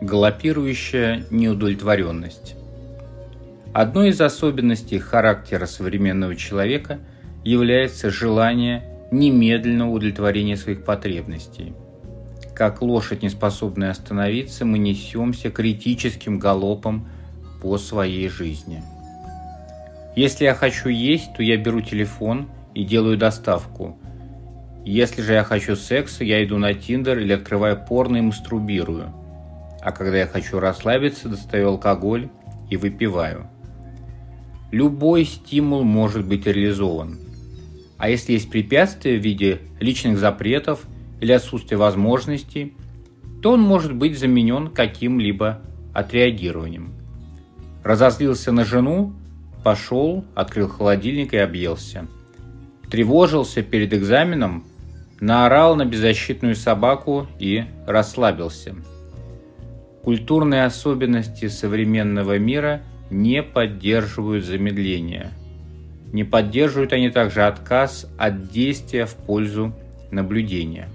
Галопирующая неудовлетворенность. Одной из особенностей характера современного человека является желание немедленного удовлетворения своих потребностей. Как лошадь, не способная остановиться, мы несемся критическим галопом по своей жизни. Если я хочу есть, то я беру телефон и делаю доставку. Если же я хочу секса, я иду на Тиндер или открываю порно и мастурбирую – а когда я хочу расслабиться, достаю алкоголь и выпиваю. Любой стимул может быть реализован. А если есть препятствия в виде личных запретов или отсутствия возможностей, то он может быть заменен каким-либо отреагированием. Разозлился на жену, пошел, открыл холодильник и объелся. Тревожился перед экзаменом, наорал на беззащитную собаку и расслабился – Культурные особенности современного мира не поддерживают замедления. Не поддерживают они также отказ от действия в пользу наблюдения.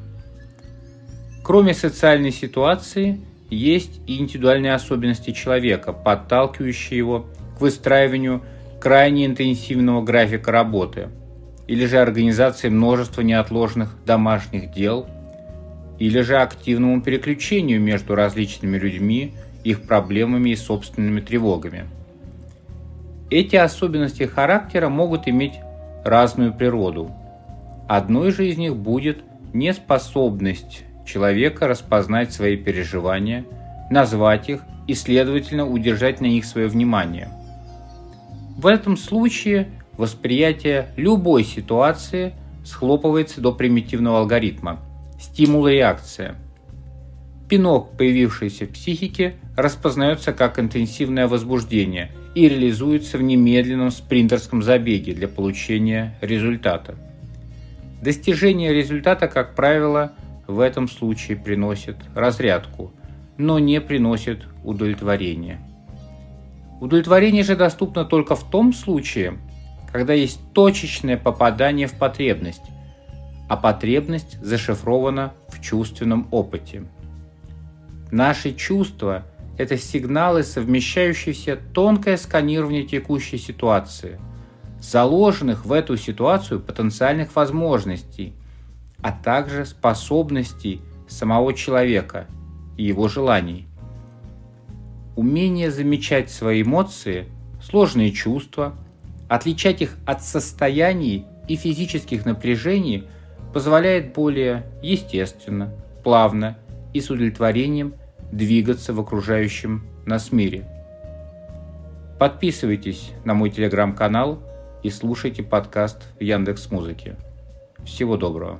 Кроме социальной ситуации, есть и индивидуальные особенности человека, подталкивающие его к выстраиванию крайне интенсивного графика работы или же организации множества неотложных домашних дел – или же активному переключению между различными людьми, их проблемами и собственными тревогами. Эти особенности характера могут иметь разную природу. Одной же из них будет неспособность человека распознать свои переживания, назвать их и, следовательно, удержать на них свое внимание. В этом случае восприятие любой ситуации схлопывается до примитивного алгоритма – Стимул и реакция. Пинок, появившийся в психике, распознается как интенсивное возбуждение и реализуется в немедленном спринтерском забеге для получения результата. Достижение результата, как правило, в этом случае приносит разрядку, но не приносит удовлетворения. Удовлетворение же доступно только в том случае, когда есть точечное попадание в потребность, а потребность зашифрована в чувственном опыте. Наши чувства – это сигналы, совмещающиеся тонкое сканирование текущей ситуации, заложенных в эту ситуацию потенциальных возможностей, а также способностей самого человека и его желаний. Умение замечать свои эмоции, сложные чувства, отличать их от состояний и физических напряжений – позволяет более естественно, плавно и с удовлетворением двигаться в окружающем нас мире. Подписывайтесь на мой телеграм-канал и слушайте подкаст в Яндекс Музыке. Всего доброго!